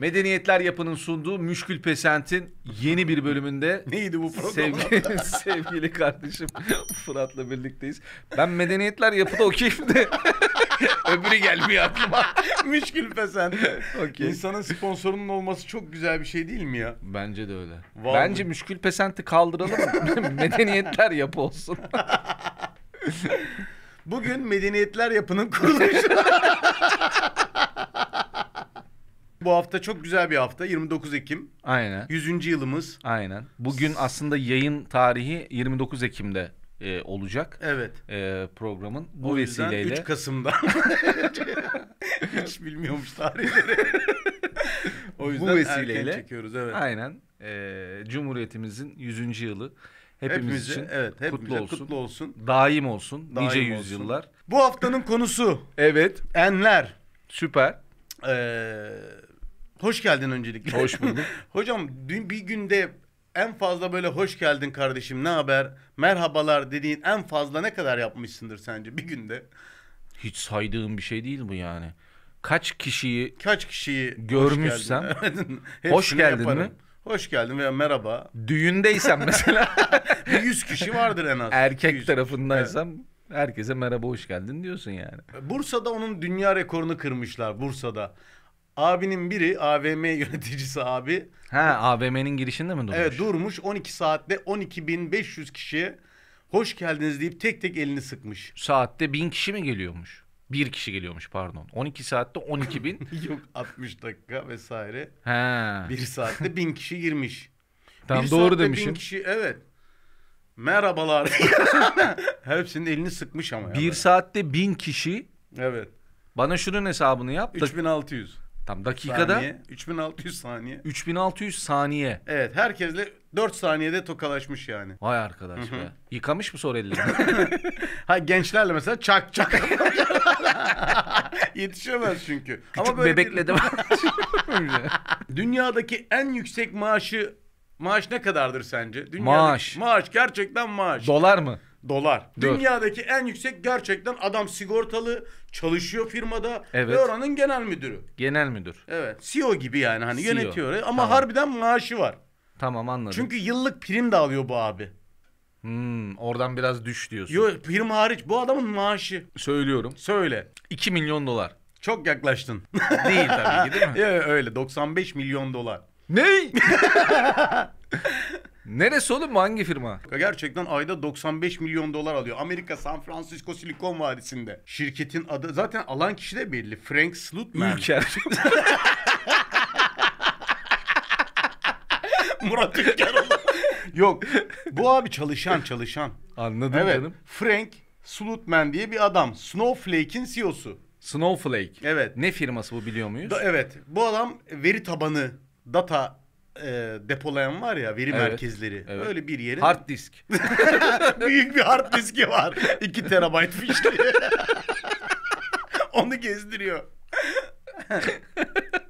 Medeniyetler Yapı'nın sunduğu Müşkül Pesent'in yeni bir bölümünde Neydi bu program? sevgili, sevgili kardeşim Fırat'la birlikteyiz. Ben Medeniyetler Yapı'da okeyim de öbürü gelmiyor aklıma. Müşkül pesen. Okey. İnsanın sponsorunun olması çok güzel bir şey değil mi ya? Bence de öyle. Vallahi. Bence Müşkül Pesent'i kaldıralım. Medeniyetler Yapı olsun. Bugün Medeniyetler Yapı'nın kuruluşu. Bu hafta çok güzel bir hafta. 29 Ekim. Aynen. 100. yılımız. Aynen. Bugün aslında yayın tarihi 29 Ekim'de e, olacak. Evet. e, programın. Bu O vesileyle 3 Kasım'da. Hiç bilmiyormuş tarihleri. o yüzden Bu vesileyle- erken çekiyoruz evet. aynen e, Cumhuriyetimizin 100. yılı hepimiz Hepimize, için evet, hepimize kutlu olsun. kutlu olsun. Daim olsun. Daim nice olsun. yüzyıllar. Bu haftanın konusu Evet. enler. Süper. Ee, hoş geldin öncelikle. Hoş bulduk. Hocam dün bir günde en fazla böyle hoş geldin kardeşim ne haber merhabalar dediğin en fazla ne kadar yapmışsındır sence bir günde? Hiç saydığım bir şey değil bu yani. Kaç kişiyi Kaç kişiyi Görmüşsem, hoş geldin, hoş geldin yaparım. mi? Hoş geldin veya merhaba. düğündeysem mesela Bir 100 kişi vardır en az. erkek 100. tarafındaysam herkese merhaba hoş geldin diyorsun yani. Bursa'da onun dünya rekorunu kırmışlar Bursa'da. Abinin biri AVM yöneticisi abi. Ha AVM'nin girişinde mi durmuş? Evet durmuş 12 saatte 12.500 kişiye hoş geldiniz deyip tek tek elini sıkmış. Saatte bin kişi mi geliyormuş? Bir kişi geliyormuş pardon. 12 saatte 12 bin. Yok 60 dakika vesaire. ha. Bir saatte 1000 kişi girmiş. Tam bir doğru demişim. bin kişi evet. Merhabalar. Hepsinin elini sıkmış ama. Bir böyle. saatte bin kişi. Evet. Bana şunun hesabını yap. Da- 3600 tam dakikada saniye. 3600 saniye. 3600 saniye. Evet herkesle 4 saniyede tokalaşmış yani. Vay arkadaş be. Yıkamış mı sonra ellerini? Ha gençlerle mesela çak çak. Yetişemez çünkü. Küçük böyle bebekle de Dünyadaki en yüksek maaşı maaş ne kadardır sence? Dünyadaki, Maaş. Maaş gerçekten maaş. Dolar mı? Dolar. Dur. Dünyadaki en yüksek gerçekten adam sigortalı, çalışıyor firmada Evet. ve oranın genel müdürü. Genel müdür. Evet. CEO gibi yani hani CEO. yönetiyor ama Tamam. harbiden maaşı var. Tamam anladım. Çünkü yıllık prim de alıyor bu abi. Hmm, oradan biraz düş diyorsun. Yo prim hariç bu adamın maaşı. Söylüyorum. Söyle. 2 milyon dolar. Çok yaklaştın. Değil tabii ki değil mi? Ya öyle 95 milyon dolar. ne? Neresi oğlum bu hangi firma? Gerçekten ayda 95 milyon dolar alıyor. Amerika San Francisco Silikon Vadisi'nde. Şirketin adı zaten alan kişi de belli. Frank Slutman. Ülker. Murat Ülkeroğlu. Yok. Bu abi çalışan çalışan. Anladım Evet. canım. Frank Slutman diye bir adam. Snowflake'in CEO'su. Snowflake. Evet. Ne firması bu biliyor muyuz? Da, evet. Bu adam veri tabanı, data e, depolayan var ya veri Evet, merkezleri. evet. Öyle bir yerin Hard disk. büyük bir hard diski var. 2 terabayt fişli. Onu gezdiriyor.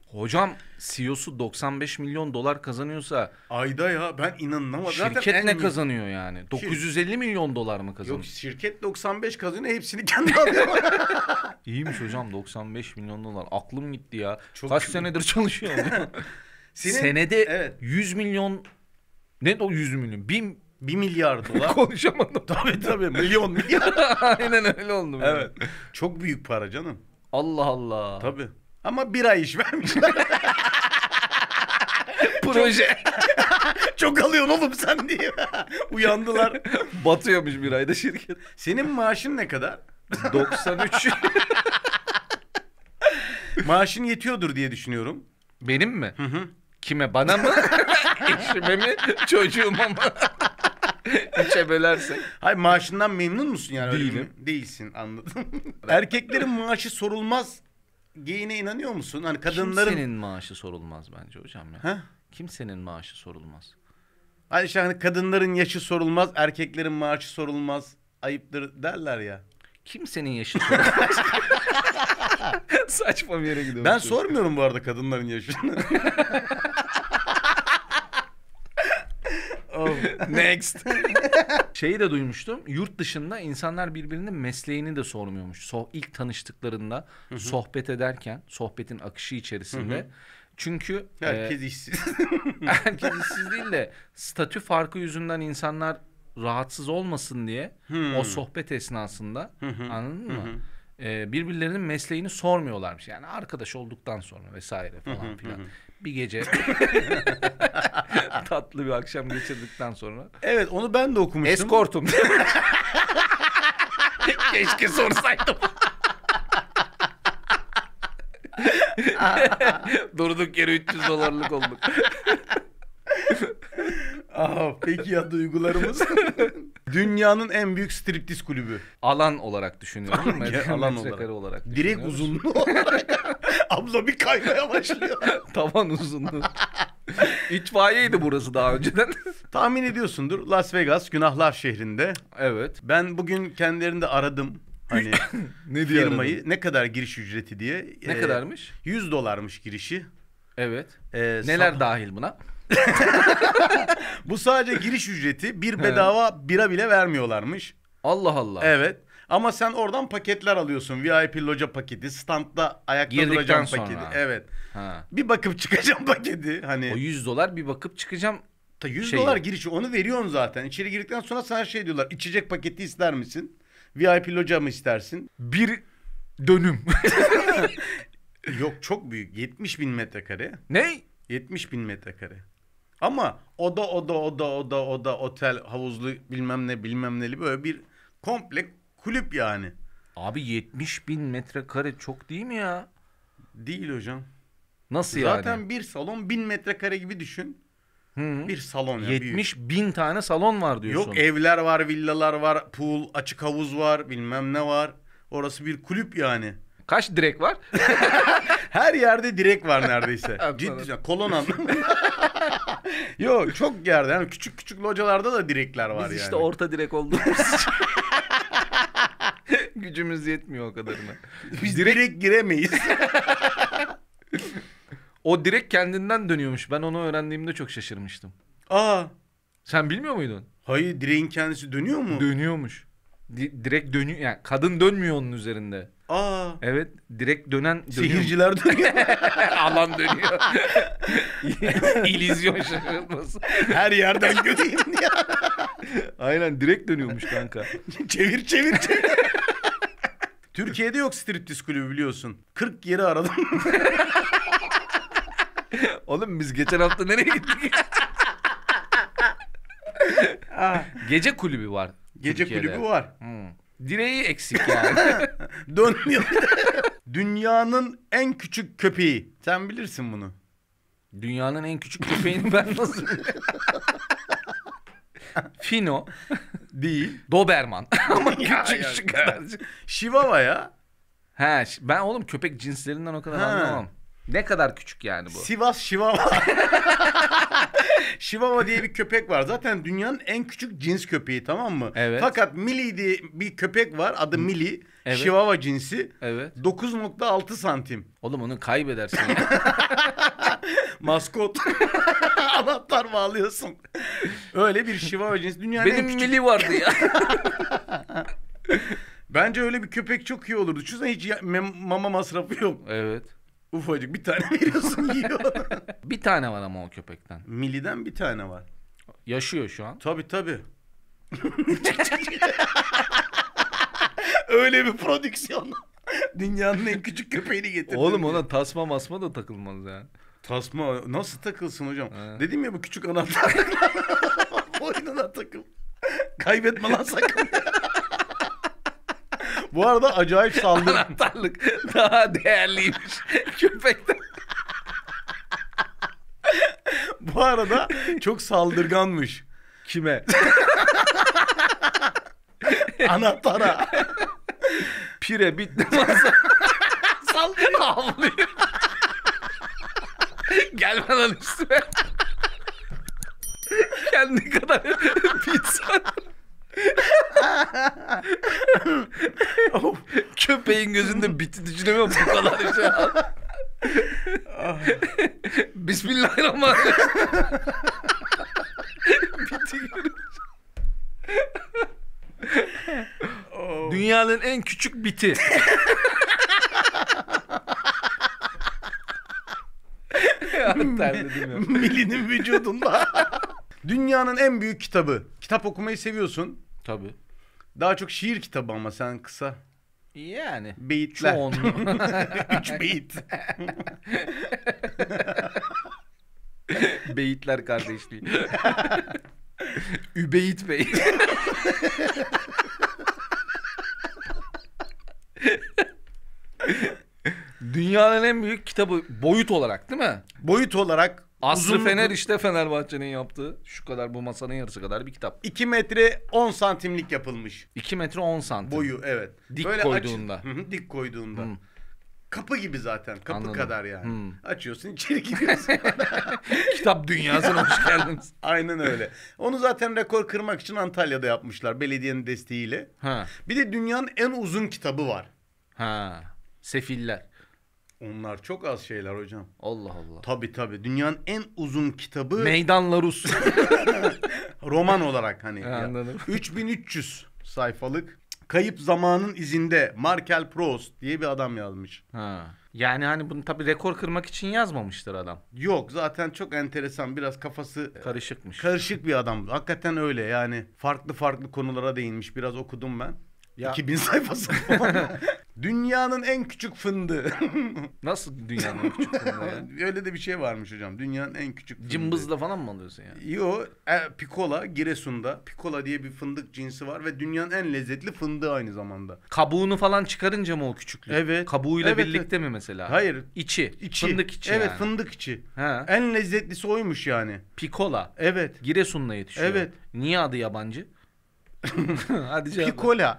Hocam CEO'su 95 milyon dolar kazanıyorsa Ayda ya ben inanamadım. Zaten şirket en ne kazanıyor yani? 950 milyon dolar mı kazanıyor? Yok şirket 95 kazanıyor hepsini kendi alıyor. İyiymiş hocam 95 milyon dolar. Aklım gitti ya. Çok- Kaç senedir çalışıyor? Senin- Senede Evet. 100 milyon ne o 100 milyon? Bin 1 milyar dolar. konuşamadım. tabii tabii milyon milyar. Aynen öyle oldu. böyle. evet. Çok büyük para canım. Allah Allah. Tabii. Ama bir ay iş vermişler. Proje Çok alıyorsun oğlum sen diye. Uyandılar. batıyormuş bir ayda şirket. Senin maaşın ne kadar? 93. Maaşın yetiyordur diye düşünüyorum. Benim mi? Hı hı. Kime? Bana mı? Eşime mi? Çocuğuma mı? Üçe bölersek. Hayır maaşından memnun musun yani? öyle Değilim. mi? Değilsin anladım. Erkeklerin maaşı sorulmaz geyine inanıyor musun? Hani kadınların... Kimsenin maaşı sorulmaz bence hocam ya. Ha? Kimsenin maaşı sorulmaz. Hani işte hani kadınların yaşı sorulmaz, erkeklerin maaşı sorulmaz. Ayıptır derler ya. Kimsenin yaşı sorulmaz. Saçma bir yere gidiyoruz. Ben sormuyorum bu arada kadınların yaşını. Oh. Next. Şeyi de duymuştum. Yurt dışında insanlar birbirinin mesleğini de sormuyormuş. So ilk tanıştıklarında sohbet ederken, sohbetin akışı içerisinde Çünkü e, Herkes işsiz. herkes işsiz değil de statü farkı yüzünden insanlar rahatsız olmasın diye Hmm. o sohbet esnasında hı, anladın mı? hı. E, birbirlerinin mesleğini sormuyorlarmış. Yani arkadaş olduktan sonra vesaire falan filan. Bir gece tatlı bir akşam geçirdikten sonra evet onu ben de okumuştum. eskortum. Keşke sorsaydım. Durduk yere 300 dolarlık olduk. Aha, peki ya duygularımız? Dünyanın en büyük striptiz kulübü. Alan olarak düşünüyorum. Alan Met- olarak. olarak. Direkt uzunluğu olarak. Abla bir kaymaya başlıyor. Tavan uzunluğu. İtfaiyeydi burası daha önceden. Tahmin ediyorsundur Las Vegas günahlar şehrinde. evet. Ben bugün kendilerini de aradım. Hani Ne firmayı ne kadar giriş ücreti diye. Ne Ee, kadarmış? 100 dolarmış girişi. Evet. Ee, Neler dahil buna? Bu sadece giriş ücreti. Bir bedava bira bile vermiyorlarmış. Allah Allah. Evet. Ama sen oradan paketler alıyorsun. VIP loca paketi, standta ayakta Girdikten duracağım sonra. paketi. Evet. Ha. Bir bakıp çıkacağım paketi. Hani O 100 dolar bir bakıp çıkacağım. Ta 100 Şey dolar yok. girişi onu veriyorsun zaten. İçeri girdikten sonra sana şey diyorlar. İçecek paketi ister misin? VIP loca mı istersin? Bir dönüm. Yok çok büyük. 70 bin metrekare. ne? 70 bin metrekare. Ama oda oda oda oda oda otel havuzlu bilmem ne bilmem neli böyle bir komple kulüp yani. Abi 70 bin metrekare çok değil mi ya? Değil hocam. Nasıl Zaten yani? bir salon 1000 metrekare gibi düşün. Hı. Bir salon ya. büyük. 70 bin tane salon var diyorsun. Yok evler var, villalar var, pool, açık havuz var, bilmem ne var. Orası bir kulüp yani. Kaç direk var? Her yerde direk var neredeyse. Ciddi kolon anlamında. Yok çok yerde yani küçük küçük localarda da direkler var Biz yani. işte orta direk olduğumuz için. Gücümüz yetmiyor o kadarına. Biz direkt- direkt giremeyiz. O direk kendinden dönüyormuş. Ben onu öğrendiğimde çok şaşırmıştım. Aa, Sen bilmiyor muydun? hayır direğin kendisi dönüyor mu? Dönüyormuş. Di- direkt dönüyor. Yani kadın dönmüyor onun üzerinde. Aa, Evet, direkt dönen dönüyor. seyirciler dönüyor. Alan dönüyor. İllüzyon şaşırtması. Her yerden göreyim diye. Aynen direkt dönüyormuş kanka. çevir çevir çevir. Türkiye'de yok striptiz kulübü biliyorsun. 40 yeri aradım. Oğlum biz geçen hafta nereye gittik? Gece kulübü var. Gece Türkiye'de. kulübü var. Hmm. Direği eksik yani. Dönmüyor. Dünyanın en küçük köpeği. Sen bilirsin bunu. Dünyanın en küçük köpeğini ben nasıl Fino, Değil. Doberman. Ama küçük şu kadarcık. Chihuahua ya. He, ben oğlum köpek cinslerinden o kadar Ha. anlamam. Ne kadar küçük yani bu? Sivas Chihuahua. Chihuahua diye bir köpek var. Zaten dünyanın en küçük cins köpeği tamam mı? Evet. Fakat Mili diye bir köpek var. Adı Mili. Evet. Chihuahua cinsi. Evet. 9.6 santim. Oğlum onu kaybedersin. Maskot. Anahtar bağlıyorsun. Öyle bir Chihuahua cinsi. Dünyanın en Benim küçük... mili vardı ya. Bence öyle bir köpek çok iyi olurdu. Düşünsene hiç ya- mem- mama masrafı yok. evet. Ufacık bir tane veriyorsun yiyor. Bir tane var ama o köpekten. Mili'den bir tane var. Yaşıyor şu an. Tabii tabii. Öyle bir prodüksiyon. Dünyanın en küçük köpeğini getirdim. Oğlum ona tasma masma da takılmaz yani. Tasma nasıl takılsın hocam? He. Dedim ya bu küçük anahtar. Boynuna takıl. Kaybetme lan sakın. Bu arada acayip saldırı. Anahtarlık daha değerliymiş köpekten. bu arada çok saldırganmış. Kime? Anahtara. Pire bitti masa. Saldırıyor. Havlıyor. Gelme lan üstüme. Kendi kadar pizza. Of. Köpeğin gözünde biti düşünemiyorum bu kadar şey. Bismillahirrahmanirrahim. biti görüyorum. Dünyanın en küçük biti. Milli'nin vücudunda. Dünyanın en büyük kitabı. Kitap okumayı seviyorsun. Tabii. Daha çok şiir kitabı ama sen kısa. Yani. Beyitler. Çoğunluğu. Üç beyit. Beyitler kardeşliği. Übeyit Bey. Dünyanın en büyük kitabı boyut olarak değil mi? Boyut olarak Aslı uzunluğu Fener işte Fenerbahçe'nin yaptığı. Şu kadar bu masanın yarısı kadar bir kitap. 2 metre 10 santimlik yapılmış. 2 metre 10 santim. Boyu evet. Dik Böyle koyduğunda. Aç... Hı hı, dik koyduğunda. Hı. Kapı gibi zaten. Kapı Anladım. kadar yani. Hı. Açıyorsun içeri giriyorsun. Kitap dünyasına hoş geldiniz. Aynen öyle. Onu zaten rekor kırmak için Antalya'da yapmışlar belediyenin desteğiyle. Ha. Bir de dünyanın en uzun kitabı var. Ha. Sefiller. Onlar çok az şeyler hocam. Allah Allah. Tabii tabii. Dünyanın en uzun kitabı Meydanla Rus. roman olarak hani. ya. Anladım. 3300 sayfalık. Kayıp Zamanın izinde Markel Proust diye bir adam yazmış. ha. Yani hani bunu tabii rekor kırmak için yazmamıştır adam. Yok zaten çok enteresan biraz kafası Karışıkmış. karışık bir adam. Hakikaten öyle yani farklı farklı konulara değinmiş. Biraz okudum ben. Ya- 2000 sayfası. Dünyanın en küçük fındığı. Nasıl dünyanın en küçük fındığı ya? öyle de bir şey varmış hocam. Dünyanın en küçük fındığı. Cımbızla falan mı alıyorsun yani? Yo, e, Pikola Giresun'da. Pikola diye bir fındık cinsi var ve dünyanın en lezzetli fındığı aynı zamanda. Kabuğunu falan çıkarınca mı o küçüklük? Evet. Kabuğuyla Evet, birlikte mi mesela? Hayır. İçi. İçi. Fındık içi Evet yani. fındık içi. Ha. En lezzetlisi oymuş yani. Pikola. Evet. Giresun'da yetişiyor. Evet. Niye adı yabancı? Hadi ver. Pikola.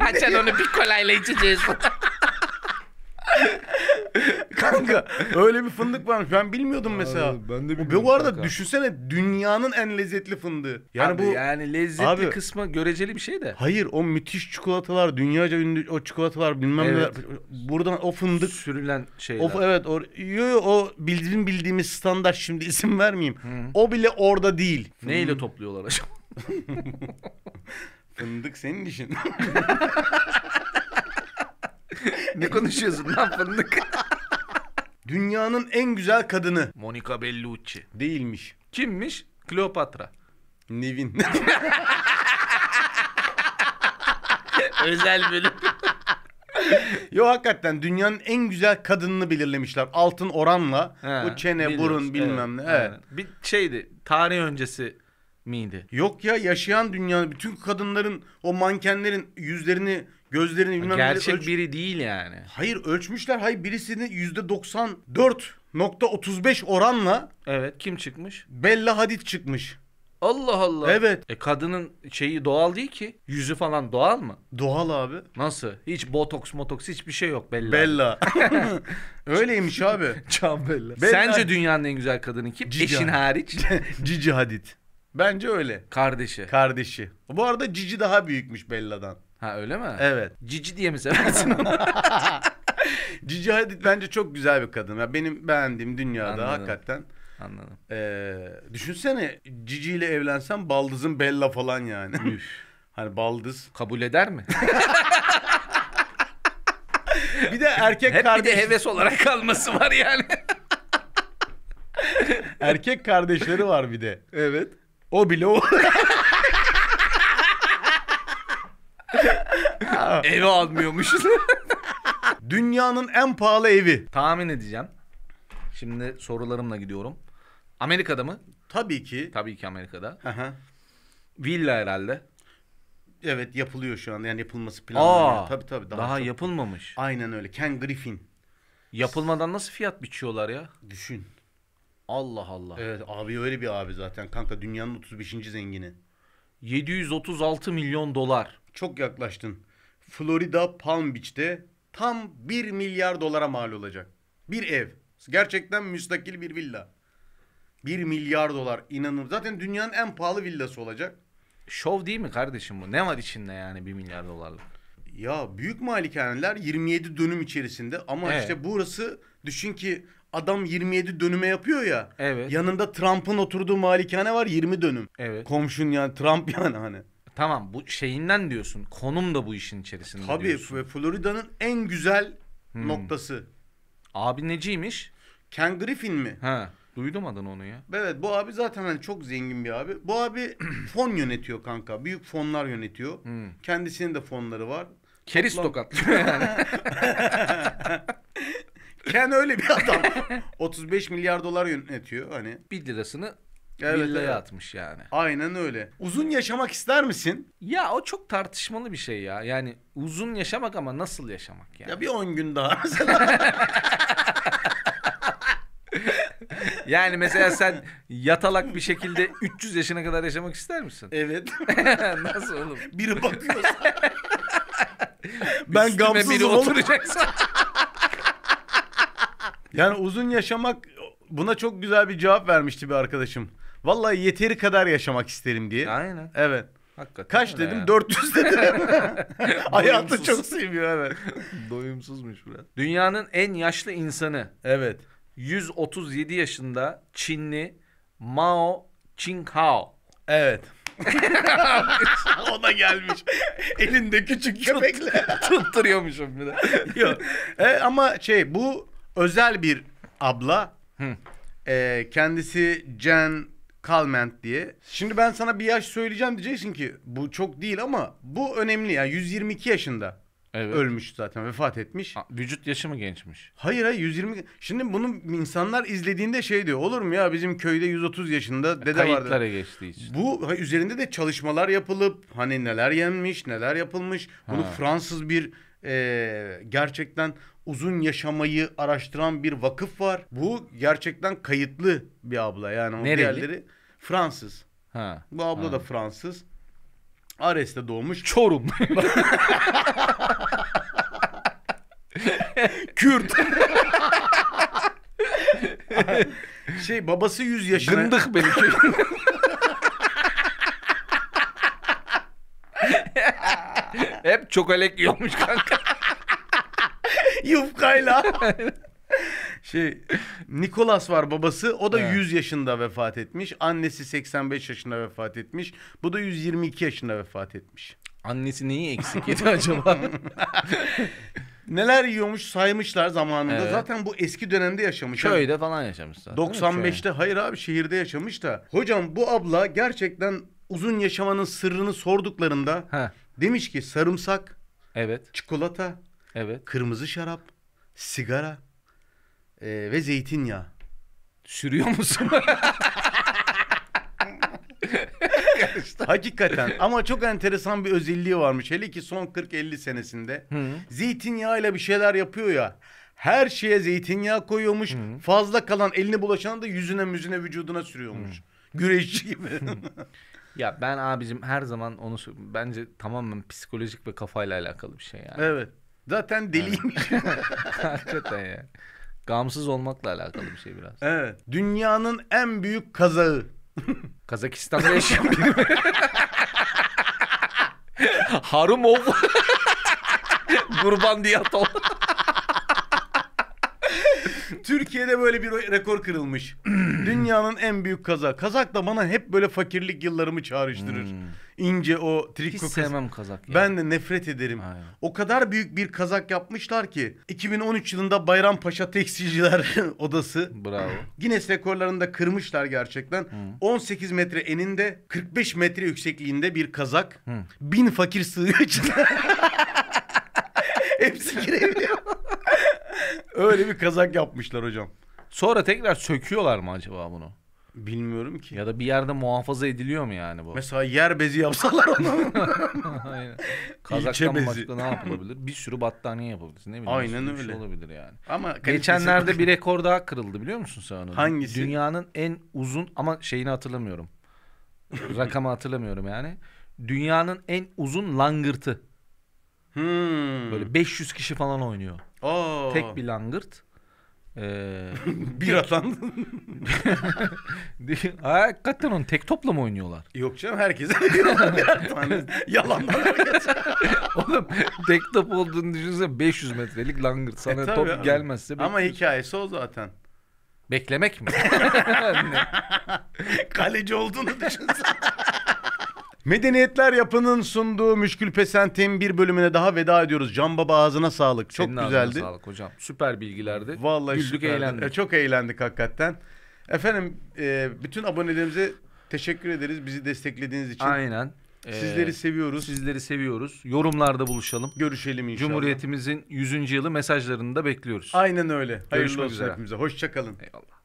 Açan onu pikola ile içeceğiz. Kanka öyle bir fındık varmış. Ben bilmiyordum mesela. ben de bilmiyorum Bu arada kanka. düşünsene dünyanın en lezzetli fındığı. Yani Abi bu yani lezzetli Abi- kısmı göreceli bir şey de. Hayır o müthiş çikolatalar, dünyaca ünlü o çikolatalar bilmem Evet. neler. Buradan o fındık Sürülen şeyler. o evet o yo, yo, o bildiğim bildiğimiz standart şimdi isim vermeyeyim. Hı. O bile orada değil. Neyle topluyorlar acaba? Fındık senin işin. ne konuşuyorsun lan fındık? Dünyanın en güzel kadını Monica Bellucci. değilmiş. Kimmiş? Kleopatra. Nevin. Özel bölüm. Yo hakikaten dünyanın en güzel kadınını belirlemişler. Altın oranla. He, bu çene, biliyoruz. burun bilmem ne. Evet, Evet. aynen. Bir şeydi. Tarih öncesi miydi? Yok ya yaşayan dünyanın bütün kadınların o mankenlerin yüzlerini gözlerini bilmem Gerçek ölç- biri değil yani. Hayır ölçmüşler. Hayır birisini yüzde 94.35 oranla Evet kim çıkmış? Bella Hadid çıkmış. Allah Allah. Evet. E kadının şeyi doğal değil ki. Yüzü falan doğal mı? Doğal abi. Nasıl? Hiç botoks motoks hiçbir şey yok Bella. Bella. Öyleymiş abi. Can Bella. Bella- Sence dünyanın en güzel kadını kim? Cici Eşin Hadid. hariç. Cici Hadid. Bence öyle. Kardeşi. Kardeşi. Bu arada Cici daha büyükmüş Bella'dan. Ha öyle mi? Evet. Cici diye mi seversin onu? Cici Hadid bence çok güzel bir kadın. Ya benim beğendiğim dünyada Anladım. hakikaten. Anladım. Ee, düşünsene Cici ile evlensem baldızın Bella falan yani. hani baldız. Kabul eder mi? Bir de erkek Hep bir kardeş de heves olarak kalması var yani. erkek kardeşleri var bir de. evet. O bile o. Eve almıyormuş. Dünyanın en pahalı evi. Tahmin edeceğim. Şimdi sorularımla gidiyorum. Amerika'da mı? Tabii ki. Tabii ki Amerika'da. Aha. Villa herhalde. Evet yapılıyor şu anda. Yani yapılması planlanıyor. Aa, tabii tabii. Daha, çok- yapılmamış. Aynen öyle. Ken Griffin. Yapılmadan nasıl fiyat biçiyorlar ya? Düşün. Allah Allah. Evet abi öyle bir abi zaten. Kanka dünyanın 35. zengini. 736 milyon dolar. Çok yaklaştın. Florida Palm Beach'te tam 1 milyar dolara mal olacak. Bir ev. Gerçekten müstakil bir villa. 1 milyar dolar inanın. Zaten dünyanın en pahalı villası olacak. Şov değil mi kardeşim bu? Ne var içinde yani 1 milyar dolarlık? Ya büyük malikaneler 27 dönüm içerisinde ama Evet. işte burası düşün ki adam 27 dönüme yapıyor ya. Evet. Yanında Trump'ın oturduğu malikane var 20 dönüm. Evet. Komşun yani Trump yani hani. Tamam bu şeyinden diyorsun. Konum da bu işin içerisinde Tabii diyorsun. ve Florida'nın en güzel Hmm. noktası. Abi neciymiş? Ken Griffin mi? Ha, duydum adını onu ya. Evet bu abi zaten hani çok zengin bir abi. Bu abi fon yönetiyor kanka. Büyük fonlar yönetiyor. Hmm. Kendisinin de fonları var. Keris Toplam- tokatlıyor yani. Ken öyle bir adam. 35 milyar dolar yönetiyor hani. bir lirasını Evet, villaya evet. atmış yani. Aynen öyle. Uzun yaşamak ister misin? Ya o çok tartışmalı bir şey ya. Yani uzun yaşamak ama nasıl yaşamak yani? Ya bir 10 gün daha mesela. Yani mesela sen yatalak bir şekilde 300 yaşına kadar yaşamak ister misin? evet. nasıl oğlum? Biri bakıyorsa. ben Üstüme biri gamsızım oğlum. oturacaksa. Yani uzun yaşamak buna çok güzel bir cevap vermişti bir arkadaşım. Vallahi yeteri kadar yaşamak isterim diye. Aynen. Evet. Hakikaten Kaç dedim? ya. 400 dedim. Hayatı çok seviyor evet. Doyumsuzmuş biraz. Dünyanın en yaşlı insanı. Evet. 137 yaşında Çinli Mao Qinghao. Evet. o da gelmiş. Elinde küçük köpekle. Tutturuyormuşum bir de. Yok. E, ama şey bu özel bir abla. Hı. E, kendisi Jen Calment diye. Şimdi ben sana bir yaş söyleyeceğim diyeceksin ki bu çok değil ama bu önemli. Yani 122 yaşında Evet. ölmüş zaten vefat etmiş. Ha, Vücut yaşı mı gençmiş? Hayır hayır 120. Şimdi bunu insanlar izlediğinde şey diyor. Olur mu ya bizim köyde 130 yaşında dede Kayıtlara vardı. geçtiği için. Bu ha, üzerinde de çalışmalar yapılıp hani neler yenmiş, neler yapılmış. Bunu Ha. Fransız bir e, gerçekten uzun yaşamayı araştıran bir vakıf var. Bu gerçekten kayıtlı bir abla yani o Nereli? diğerleri Fransız. Ha. Bu abla Ha. da Fransız. Ares'te doğmuş. Çorum. Kürt. şey babası 100 yaşına. Gındık beni köy. Hep çokolek yiyormuş kanka. Yufkayla. şey Nikolas var babası. O da Evet. 100 yaşında vefat etmiş. Annesi 85 yaşında vefat etmiş. Bu da 122 yaşında vefat etmiş. Annesi neyi eksik yedi acaba? Neler yiyormuş saymışlar zamanında. Evet. Zaten bu eski dönemde yaşamış. Köyde falan yaşamışlar. değil mi? 95'te hayır abi şehirde yaşamış da. Hocam bu abla gerçekten uzun yaşamanın sırrını sorduklarında. Ha. demiş ki sarımsak, Evet. çikolata, Evet. kırmızı şarap, sigara e, ve zeytinyağı. Sürüyor musun? Hakikaten ama çok enteresan bir özelliği varmış. Hele ki son 40-50 senesinde. Hı. Zeytinyağıyla bir şeyler yapıyor ya. Her şeye zeytinyağı koyuyormuş. Fazla kalan elini bulaşanı da yüzüne müzüne vücuduna sürüyormuş. Güreşçi gibi. ya ben abicim her zaman onu bence tamamen psikolojik ve kafayla alakalı bir şey yani. evet. Zaten deliymiş. Hakikaten ya. Gamsız olmakla alakalı bir şey biraz. evet. Dünyanın en büyük kazağı. Kazakistan'da yaşayan biri mi? Harumov. Kurban Diyatol. Türkiye'de böyle bir rekor kırılmış. Dünyanın en büyük kazak. Kazak da bana hep böyle fakirlik yıllarımı çağrıştırır. İnce o Hiç triko kaz- sevmem kazak ya. Ben de nefret ederim. Aynen. O kadar büyük bir kazak yapmışlar ki 2013 yılında Bayrampaşa Tekstilciler Odası Bravo. Guinness rekorlarını da kırmışlar gerçekten. 18 metre eninde 45 metre yüksekliğinde bir kazak. Hı. Bin fakir sığıyor içine. Hepsi girebiliyor. Öyle bir kazak yapmışlar hocam. Sonra tekrar söküyorlar mı acaba bunu? Bilmiyorum ki. Ya da bir yerde muhafaza ediliyor mu yani bu? Mesela yer bezi yapsalar onu. Aynen. Kazaktan bezi. başka ne yapılabilir? Bir sürü battaniye yapabilirsin. Ne bileyim. Aynen öyle. Şey olabilir yani. Ama Geçenlerde bir rekor daha kırıldı biliyor musun sen onu? Hangisi? Dünyanın en uzun ama şeyini hatırlamıyorum. Rakamı hatırlamıyorum yani. Dünyanın en uzun langırtı. Hmm. Böyle 500 kişi falan oynuyor. Aa. Tek bir langırt. Ee, bir atan. hakikaten onu tek topla mı oynuyorlar? Yok canım herkese birer tane. Yalandan herkes. Oğlum tek top olduğunu düşünsene 500 metrelik langırt. Sana E, top abi. gelmezse Ama bekliyorsun. hikayesi o zaten. beklemek mi? Kaleci olduğunu düşünsene. Medeniyetler Yapı'nın sunduğu Müşkül Pesent'in bir bölümüne daha veda ediyoruz. Can Baba ağzına sağlık. Çok Senin güzeldi. Sağlık hocam. Süper bilgilerdi. Vallahi Güldük süperdi. eğlendik. E, çok eğlendik hakikaten. Efendim e, bütün abonelerimize teşekkür ederiz bizi desteklediğiniz için. Aynen. Ee, Sizleri seviyoruz. sizleri seviyoruz. Yorumlarda buluşalım. Görüşelim inşallah. Cumhuriyetimizin 100. yılı mesajlarını da bekliyoruz. Aynen öyle. Hayırlı Görüşmek olsun üzere. hepimize. Hoşçakalın. Eyvallah.